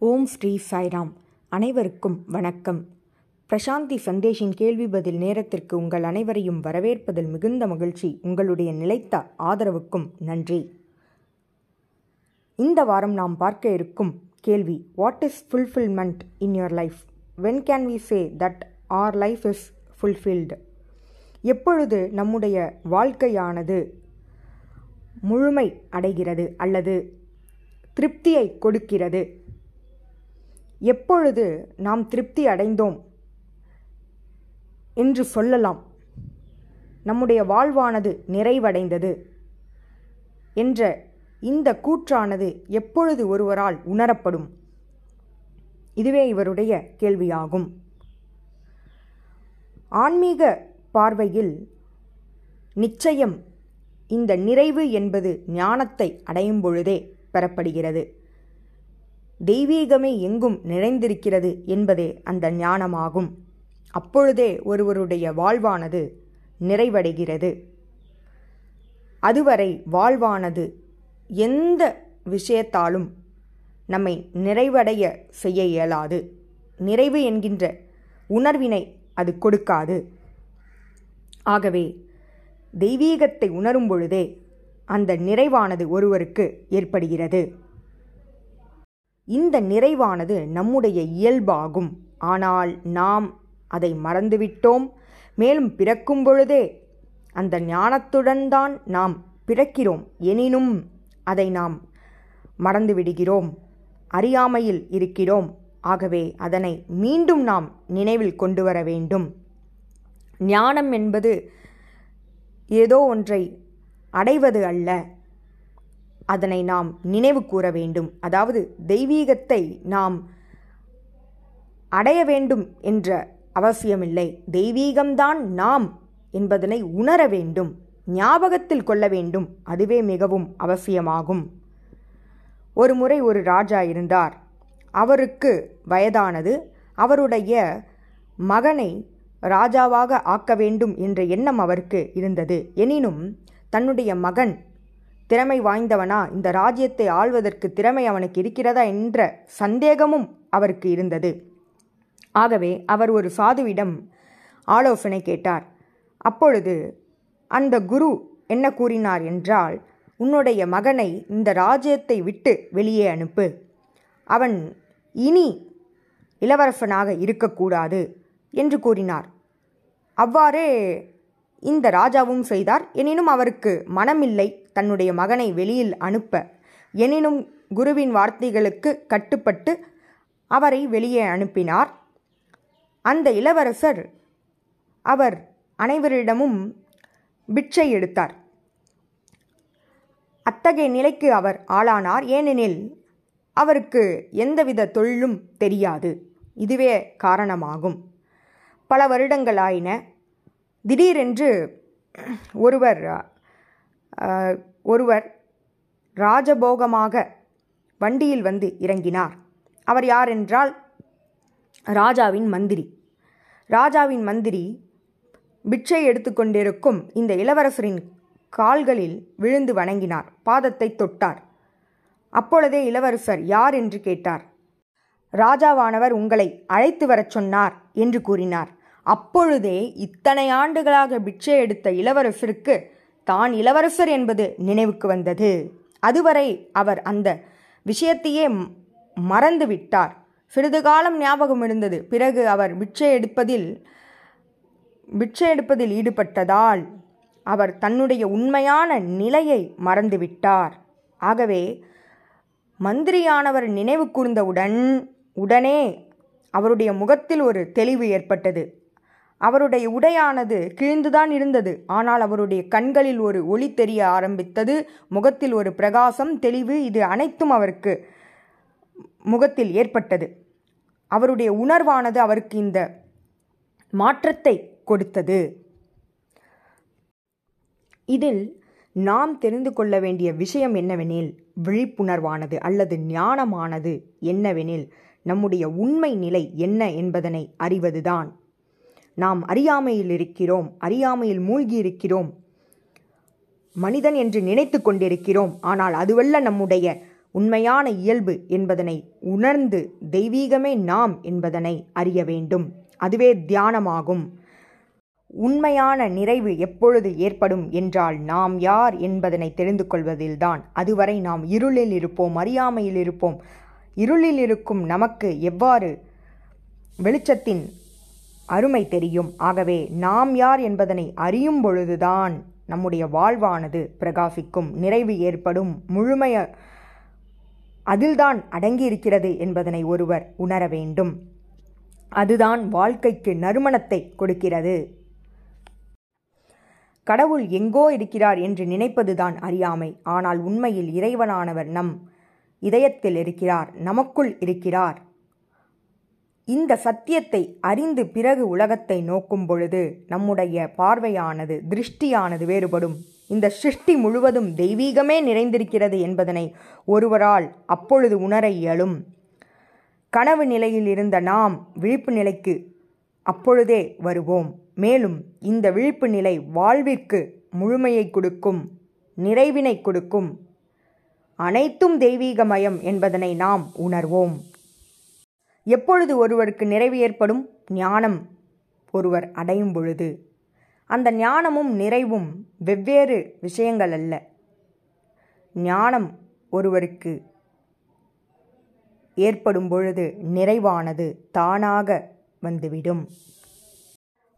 ஓம் ஸ்ரீ சாய்ராம். அனைவருக்கும் வணக்கம். பிரசாந்தி சந்தேஷின் கேள்வி பதில் நேரத்திற்கு உங்கள் அனைவரையும் வரவேற்பதில் மிகுந்த மகிழ்ச்சி. உங்களுடைய நிலைத்த ஆதரவுக்கும் நன்றி. இந்த வாரம் நாம் பார்க்க இருக்கும் கேள்வி what is fulfilment in your life when can we say that our life is fulfilled எப்பொழுது நம்முடைய வாழ்க்கையானது முழுமை அடைகிறது அல்லது திருப்தியை கொடுக்கிறது? எப்பொழுது நாம் திருப்தி அடைந்தோம் என்று சொல்லலாம். நம்முடைய வாழ்வானது நிறைவடைந்தது என்ற இந்த கூற்றானது எப்பொழுது ஒருவரால் உணரப்படும்? இதுவே இவருடைய கேள்வியாகும். ஆன்மீக பார்வையில் நிச்சயம் இந்த நிறைவு என்பது ஞானத்தை அடையும் பொழுதே பெறப்படுகிறது. தெய்வீகமே எங்கும் நிறைந்திருக்கிறது என்பதே அந்த ஞானமாகும். அப்பொழுதே ஒருவருடைய வாழ்வானது நிறைவடைகிறது. அதுவரை வாழ்வானது எந்த விஷயத்தாலும் நம்மை நிறைவடைய செய்ய இயலாது. நிறைவு என்கின்ற உணர்வினை அது கொடுக்காது. ஆகவே தெய்வீகத்தை உணரும் பொழுதே அந்த நிறைவானது ஒருவருக்கு ஏற்படுகிறது. இந்த நிறைவானது நம்முடைய இயல்பாகும். ஆனால் நாம் அதை மறந்துவிட்டோம். மேலும் பிறக்கும் பொழுதே அந்த ஞானத்துடன் தான் நாம் பிறக்கிறோம். எனினும் அதை நாம் மறந்துவிடுகிறோம். அறியாமையில் இருக்கிறோம். ஆகவே அதனை மீண்டும் நாம் நினைவில் கொண்டு வர வேண்டும். ஞானம் என்பது ஏதோ ஒன்றை அடைவது அல்ல. அதனை நாம் நினைவு கூற வேண்டும். அதாவது தெய்வீகத்தை நாம் அடைய வேண்டும் என்ற அவசியமில்லை. தெய்வீகம்தான் நாம் என்பதனை உணர வேண்டும். ஞாபகத்தில் கொள்ள வேண்டும். அதுவே மிகவும் அவசியமாகும். ஒரு முறை ஒரு ராஜா இருந்தார். அவருக்கு வயதானது. அவருடைய மகனை ராஜாவாக ஆக்க வேண்டும் என்ற எண்ணம் அவருக்கு இருந்தது. எனினும் தன்னுடைய மகன் திறமை வாய்ந்தவனா? இந்த ராஜ்யத்தை ஆள்வதற்கு திறமை அவனுக்கு இருக்கிறதா என்ற சந்தேகமும் அவருக்கு இருந்தது. ஆகவே அவர் ஒரு சாதுவிடம் ஆலோசனை கேட்டார். அப்பொழுது அந்த குரு என்ன கூறினார் என்றால் உன்னுடைய மகனை இந்த ராஜ்யத்தை விட்டு வெளியே அனுப்பு. அவன் இனி இளவரசனாக இருக்கக்கூடாது என்று கூறினார். அவ்வாறே இந்த ராஜாவும் செய்தார். எனினும் அவருக்கு மனமில்லை. தன்னுடைய மகனை வெளியில் அனுப்ப. எனினும் குருவின் வார்த்தைகளுக்கு கட்டுப்பட்டு அவரை வெளியே அனுப்பினார். அந்த இளவரசர் அவர் அனைவரிடமும் பிட்சை எடுத்தார். அத்தகைய நிலைக்கு அவர் ஆளானார். ஏனெனில் அவருக்கு எந்தவித தொழிலும் தெரியாது. இதுவே காரணமாகும். பல வருடங்களாயின. திடீரென்று ஒருவர் ஒருவர் ராஜபோகமாக வண்டியில் வந்து இறங்கினார். அவர் யார் என்றால் ராஜாவின் மந்திரி. ராஜாவின் மந்திரி பிட்சை எடுத்துக்கொண்டிருக்கும் இந்த இளவரசரின் கால்களில் விழுந்து வணங்கினார் பாதத்தை தொட்டார். அப்பொழுதே இளவரசர் யார் என்று கேட்டார். ராஜாவானவர் உங்களை அழைத்து வரச் சொன்னார் என்று கூறினார். அப்பொழுதே இத்தனை ஆண்டுகளாக பிட்சை எடுத்த இளவரசருக்கு தான் இளவரசர் என்பது நினைவுக்கு வந்தது. அதுவரை அவர் அந்த விஷயத்தையே மறந்து விட்டார் சிறிது காலம் ஞாபகம் இருந்தது. பிறகு அவர் பிட்சை எடுப்பதில் பிட்சை எடுப்பதில் ஈடுபட்டதால் அவர் தன்னுடைய உண்மையான நிலையை மறந்துவிட்டார். ஆகவே மந்திரியானவர் நினைவு கூர்ந்தவுடன் உடனே அவருடைய முகத்தில் ஒரு தெளிவு ஏற்பட்டது. அவருடைய உடையானது கிழிந்துதான் இருந்தது. ஆனால் அவருடைய கண்களில் ஒரு ஒளி தெரிய ஆரம்பித்தது. முகத்தில் ஒரு பிரகாசம் தெளிவு இது அனைத்தும் அவருக்கு முகத்தில் ஏற்பட்டது. அவருடைய உணர்வானது அவருக்கு இந்த மாற்றத்தை கொடுத்தது. இதில் நாம் தெரிந்து கொள்ள வேண்டிய விஷயம் என்னவெனில் விழிப்புணர்வானது அல்லது ஞானமானது என்னவெனில் நம்முடைய உண்மை நிலை என்ன என்பதனை அறிவதுதான். நாம் அறியாமையில் இருக்கிறோம் அறியாமையில் மூழ்கி இருக்கிறோம் மனிதன் என்று நினைத்து கொண்டிருக்கிறோம். ஆனால் அதுவல்ல நம்முடைய உண்மையான இயல்பு என்பதனை உணர்ந்து தெய்வீகமே நாம் என்பதனை அறிய வேண்டும். அதுவே தியானமாகும். உண்மையான நிறைவு எப்பொழுது ஏற்படும் என்றால் நாம் யார் என்பதனை தெரிந்து கொள்வதில்தான். அதுவரை நாம் இருளில் இருப்போம் அறியாமையில் இருப்போம். இருளில் இருக்கும் நமக்கு எவ்வாறு வெளிச்சத்தின் அருமை தெரியும். ஆகவே நாம் யார் என்பதனை அறியும் பொழுதுதான் நம்முடைய வாழ்வானது பிரகாசிக்கும். நிறைவு ஏற்படும். முழுமைய அதில்தான் அடங்கியிருக்கிறது என்பதனை ஒருவர் உணர வேண்டும். அதுதான் வாழ்க்கைக்கு நறுமணத்தை கொடுக்கிறது. கடவுள் எங்கோ இருக்கிறார் என்று நினைப்பதுதான் அறியாமை. ஆனால் உண்மையில் இறைவனானவர் நம் இதயத்தில் இருக்கிறார் நமக்குள் இருக்கிறார். இந்த சத்தியத்தை அறிந்து பிறகு உலகத்தை நோக்கும் பொழுது நம்முடைய பார்வையானது திருஷ்டியானது வேறுபடும். இந்த சிருஷ்டி முழுவதும் தெய்வீகமே நிறைந்திருக்கிறது என்பதனை ஒருவரால் அப்பொழுது உணர இயலும். கனவு நிலையில் இருந்த நாம் விழிப்பு நிலைக்கு அப்பொழுதே வருவோம். மேலும் இந்த விழிப்பு நிலை வாழ்விற்கு முழுமையை கொடுக்கும் நிறைவினை கொடுக்கும். அனைத்தும் தெய்வீகமயம் என்பதனை நாம் உணர்வோம். எப்பொழுது ஒருவருக்கு நிறைவு ஏற்படும்? ஞானம் ஒருவர் அடையும் பொழுது. அந்த ஞானமும் நிறைவும் வெவ்வேறு விஷயங்கள் அல்ல. ஞானம் ஒருவருக்கு ஏற்படும் பொழுது நிறைவானது தானாக வந்துவிடும்.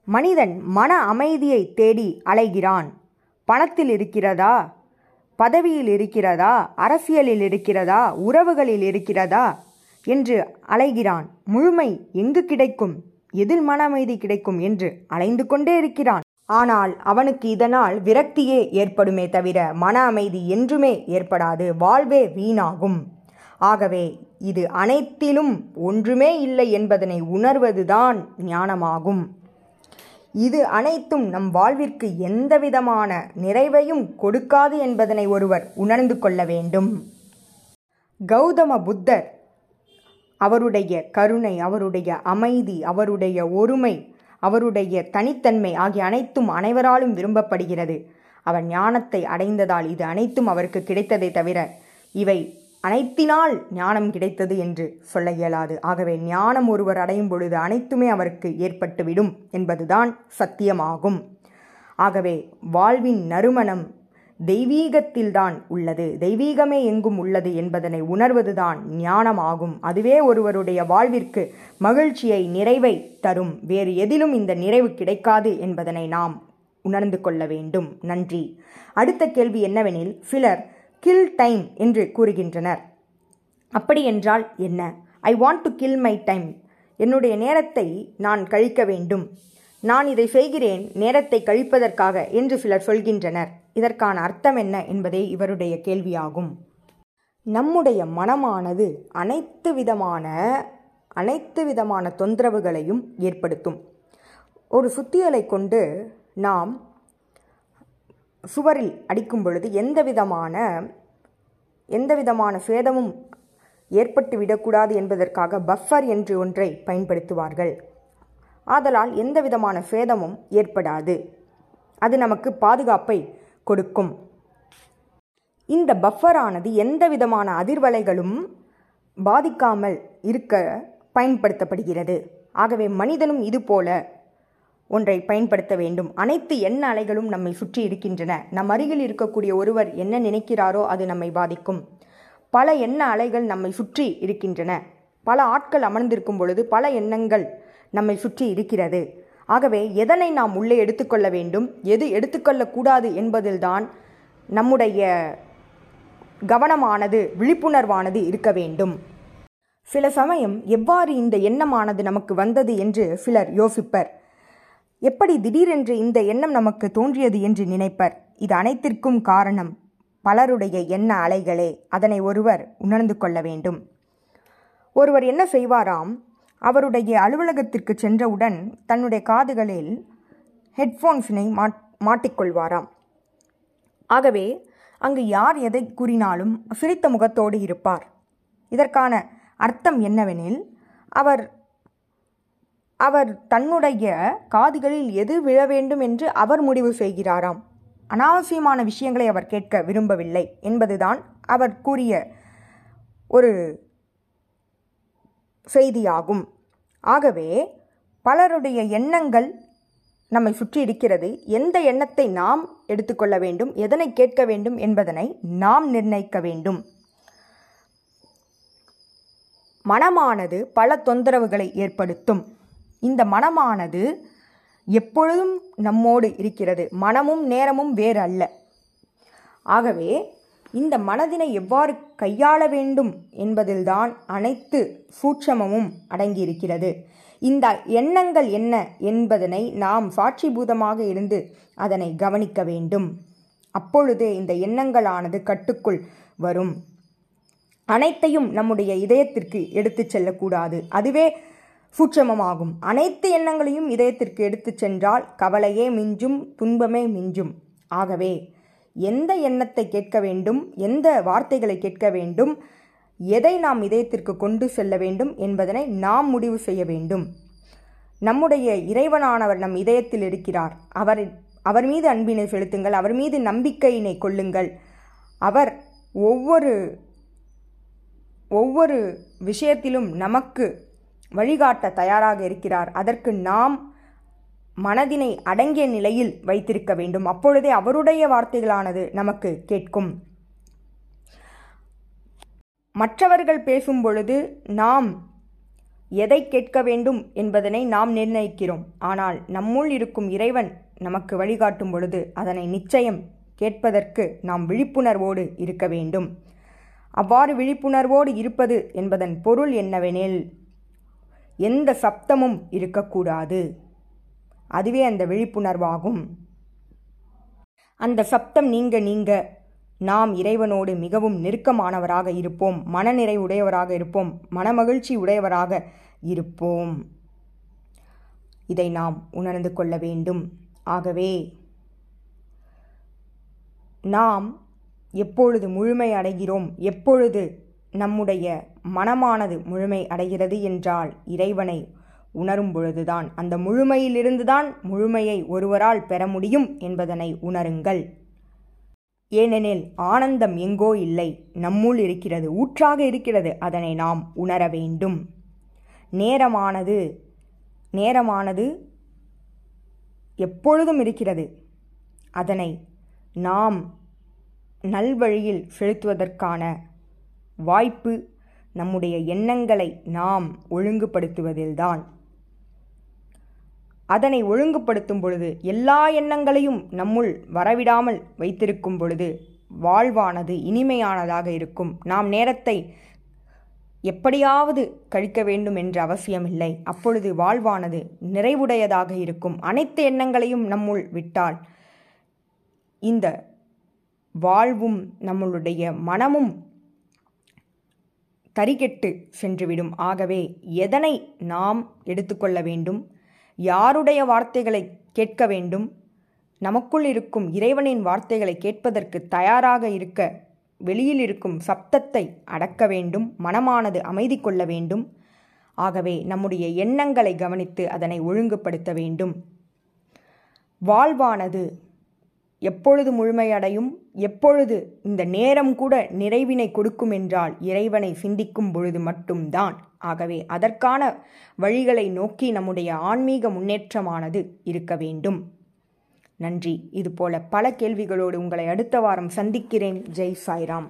மனிதன் மன அமைதியை தேடி அலைகிறான். பணத்தில் இருக்கிறதா? பதவியில் இருக்கிறதா? அரசியலில் இருக்கிறதா? உறவுகளில் இருக்கிறதா? என்று அலைகிறான். முழுமை எங்கு கிடைக்கும்? எதில் மன அமைதி கிடைக்கும் என்று அலைந்து கொண்டே இருக்கிறான். ஆனால் அவனுக்கு இதனால் விரக்தியே ஏற்படுமே தவிர மன அமைதி என்றுமே ஏற்படாது. வாழ்வே வீணாகும். ஆகவே இது அனைத்திலும் ஒன்றுமே இல்லை என்பதனை உணர்வதுதான் ஞானமாகும். இது அனைத்தும் நம் வாழ்விற்கு எந்தவிதமான நிறைவையும் கொடுக்காது என்பதனை ஒருவர் உணர்ந்து கொள்ள வேண்டும். கௌதம புத்தர் அவருடைய கருணை அவருடைய அமைதி அவருடைய ஒருமை அவருடைய தனித்தன்மை ஆகிய அனைத்தும் அனைவராலும் விரும்பப்படுகிறது. அவர் ஞானத்தை அடைந்ததால் இது அனைத்தும் அவருக்கு கிடைத்ததை தவிர இவை அனைத்தினால் ஞானம் கிடைத்தது என்று சொல்ல இயலாது. ஆகவே ஞானம் ஒருவர் அடையும் பொழுது அனைத்துமே அவருக்கு ஏற்பட்டுவிடும் என்பதுதான் சத்தியமாகும். ஆகவே வாழ்வின் நறுமணம் தெய்வீகத்தில்தான் உள்ளது. தெய்வீகமே எங்கும் உள்ளது என்பதனை உணர்வதுதான் ஞானமாகும். அதுவே ஒருவருடைய வாழ்விற்கு மகிழ்ச்சியை நிறைவை தரும். வேறு எதிலும் இந்த நிறைவு கிடைக்காது என்பதனை நாம் உணர்ந்து கொள்ள வேண்டும். நன்றி. அடுத்த கேள்வி என்னவெனில் சிலர் கில் டைம் என்று கூறுகின்றனர். அப்படி என்றால் என்ன? I want to kill my time என்னுடைய நேரத்தை நான் கழிக்க வேண்டும். நான் இதை செய்கிறேன் நேரத்தை கழிப்பதற்காக என்று சிலர் சொல்கின்றனர். இதற்கான அர்த்தம் என்ன என்பதே இவருடைய கேள்வியாகும். நம்முடைய மனமானது அனைத்து விதமான அனைத்து விதமான தொந்தரவுகளையும் ஏற்படுத்தும். ஒரு சுத்தியலை கொண்டு நாம் சுவரில் அடிக்கும் பொழுது எந்த விதமான எந்த விதமான சேதமும் ஏற்பட்டு விடக்கூடாது என்பதற்காக பஃபர் என்று ஒன்றை பயன்படுத்துவார்கள். ஆதலால் எந்த விதமான சேதமும் ஏற்படாது. அது நமக்கு பாதுகாப்பை கொடுக்கும். இந்த பஃபரானது எந்த விதமான அதிர்வலைகளும் பாதிக்காமல் இருக்க பயன்படுத்தப்படுகிறது. ஆகவே மனிதனும் இதுபோல ஒன்றை பயன்படுத்த வேண்டும். அனைத்து எண்ண அலைகளும் நம்மை சுற்றி இருக்கின்றன. நம் அருகில் இருக்கக்கூடிய ஒருவர் என்ன நினைக்கிறாரோ அது நம்மை பாதிக்கும். பல எண்ண அலைகள் நம்மை சுற்றி இருக்கின்றன. பல ஆட்கள் அமர்ந்திருக்கும் பொழுது பல எண்ணங்கள் நம்மை சுற்றி இருக்கிறது. ஆகவே எதனை நாம் உள்ளே எடுத்துக்கொள்ள வேண்டும் எது எடுத்துக்கொள்ளக்கூடாது என்பதில்தான் நம்முடைய கவனமானது விழிப்புணர்வானது இருக்க வேண்டும். சில சமயம் எவ்வாறு இந்த எண்ணமானது நமக்கு வந்தது என்று சிலர் யோசிப்பர். எப்படி திடீரென்று இந்த எண்ணம் நமக்கு தோன்றியது என்று நினைப்பர். இது அனைத்திற்கும் காரணம் பலருடைய எண்ண அலைகளே. அதனை ஒருவர் உணர்ந்து கொள்ள வேண்டும். ஒருவர் என்ன செய்வாராம்? அவருடைய அலுவலகத்திற்கு சென்றவுடன் தன்னுடைய காதுகளில் ஹெட்ஃபோன்ஸினை மாட் மாட்டிக்கொள்வாராம். ஆகவே அங்கு யார் எதை கூறினாலும் சிரித்த முகத்தோடு இருப்பார். இதற்கான அர்த்தம் என்னவெனில் அவர் அவர் தன்னுடைய காதுகளில் எது விழ வேண்டும் என்று அவர் முடிவு செய்கிறாராம். அனாவசியமான விஷயங்களை அவர் கேட்க விரும்பவில்லை என்பதுதான் அவர் கூறிய ஒரு செய்தியாகும். ஆகவே பலருடைய எண்ணங்கள் நம்மை சுற்றி இருக்கிறது. எந்த எண்ணத்தை நாம் எடுத்துக்கொள்ள வேண்டும் எதனை கேட்க வேண்டும் என்பதனை நாம் நிர்ணயிக்க வேண்டும். மனமானது பல தொந்தரவுகளை ஏற்படுத்தும். இந்த மனமானது எப்பொழுதும் நம்மோடு இருக்கிறது. மனமும் நேரமும் வேறு அல்ல ஆகவே இந்த மனதினை எவ்வாறு கையாள வேண்டும் என்பதில்தான் அனைத்து சூட்சமமும் அடங்கியிருக்கிறது. இந்த எண்ணங்கள் என்ன என்பதனை நாம் சாட்சிபூதமாக இருந்து அதனை கவனிக்க வேண்டும். அப்பொழுது இந்த எண்ணங்களானது கட்டுக்குள் வரும். அனைத்தையும் நம்முடைய இதயத்திற்கு எடுத்துச் செல்லக்கூடாது. அதுவே சூட்சமமாகும். அனைத்து எண்ணங்களையும் இதயத்திற்கு எடுத்துச் சென்றால் கவலையே மிஞ்சும் துன்பமே மிஞ்சும். ஆகவே எந்த எண்ணத்தை கேட்க வேண்டும் எந்த வார்த்தைகளை கேட்க வேண்டும் எதை நாம் இதயத்திற்கு கொண்டு செல்ல வேண்டும் என்பதனை நாம் முடிவு செய்ய வேண்டும். நம்முடைய இறைவனானவர் நம் இதயத்தில் இருக்கிறார். அவர் அவர் மீது அன்பினை செலுத்துங்கள் அவர் மீது நம்பிக்கையினை கொள்ளுங்கள். அவர் ஒவ்வொரு ஒவ்வொரு விஷயத்திலும் நமக்கு வழிகாட்ட தயாராக இருக்கிறார். அதற்கு நாம் மனதினை அடங்கிய நிலையில் வைத்திருக்க வேண்டும். அப்பொழுதே அவருடைய வார்த்தைகளானது நமக்கு கேட்கும். மற்றவர்கள் பேசும் பொழுது நாம் எதை கேட்க வேண்டும் என்பதனை நாம் நிர்ணயிக்கிறோம். ஆனால் நம்முள் இருக்கும் இறைவன் நமக்கு வழிகாட்டும் பொழுது அதனை நிச்சயம் கேட்பதற்கு நாம் விழிப்புணர்வோடு இருக்க வேண்டும். அவ்வாறு விழிப்புணர்வோடு இருப்பது என்பதன் பொருள் என்னவெனில் எந்த சப்தமும் இருக்கக்கூடாது. அதுவே அந்த விழிப்புணர்வாகும். அந்த சப்தம் நீங்க நீங்க. நாம் இறைவனோடு மிகவும் நெருக்கமானவராக இருப்போம். மனநிறைவுடையவராக இருப்போம். மனமகிழ்ச்சி உடையவராக இருப்போம். இதை நாம் உணர்ந்து கொள்ள வேண்டும். ஆகவே நாம் எப்பொழுது முழுமை அடைகிறோம் எப்பொழுது நம்முடைய மனமானது முழுமை அடைகிறது என்றால் இறைவனை உணரும் பொழுதுதான். அந்த முழுமையிலிருந்துதான் முழுமையை ஒருவரால் பெற முடியும் என்பதனை உணருங்கள். ஏனெனில் ஆனந்தம் எங்கோ இல்லை. நம்முள் இருக்கிறது ஊற்றாக இருக்கிறது. அதனை நாம் உணர வேண்டும். நேரமானது நேரமானது எப்பொழுதும் இருக்கிறது. அதனை நாம் நல்வழியில் செலுத்துவதற்கான வாய்ப்பு நம்முடைய எண்ணங்களை நாம் ஒழுங்குபடுத்துவதில்தான். அதனை ஒழுங்குபடுத்தும் பொழுது எல்லா எண்ணங்களையும் நம்முள் வரவிடாமல் வைத்திருக்கும் பொழுது வாழ்வானது இனிமையானதாக இருக்கும். நாம் நேரத்தை எப்படியாவது கழிக்க வேண்டும் என்ற அவசியமில்லை. அப்பொழுது வாழ்வானது நிறைவுடையதாக இருக்கும். அனைத்து எண்ணங்களையும் நம்முள் விட்டால் இந்த வாழ்வும் நம்மளுடைய மனமும் தறிகெட்டு சென்றுவிடும். ஆகவே எதனை நாம் எடுத்துக்கொள்ள வேண்டும்? யாருடைய வார்த்தைகளை கேட்க வேண்டும்? நமக்குள் இருக்கும் இறைவனின் வார்த்தைகளை கேட்பதற்கு தயாராக இருக்க வெளியில் இருக்கும் சப்தத்தை அடக்க வேண்டும் மனமானது அமைதி கொள்ள வேண்டும். ஆகவே நம்முடைய எண்ணங்களை கவனித்து அதனை ஒழுங்குபடுத்த வேண்டும். வாழ்வானது எப்பொழுது முழுமையடையும் எப்பொழுது இந்த நேரம் கூட நிறைவினை கொடுக்கும் என்றால் இறைவனை சிந்திக்கும் பொழுது மட்டும்தான். ஆகவே அதற்கான வழிகளை நோக்கி நம்முடைய ஆன்மீக முன்னேற்றமானது இருக்க வேண்டும். நன்றி. இதுபோல பல கேள்விகளோடு உங்களை அடுத்த வாரம் சந்திக்கிறேன். ஜெய் சாய்ராம்.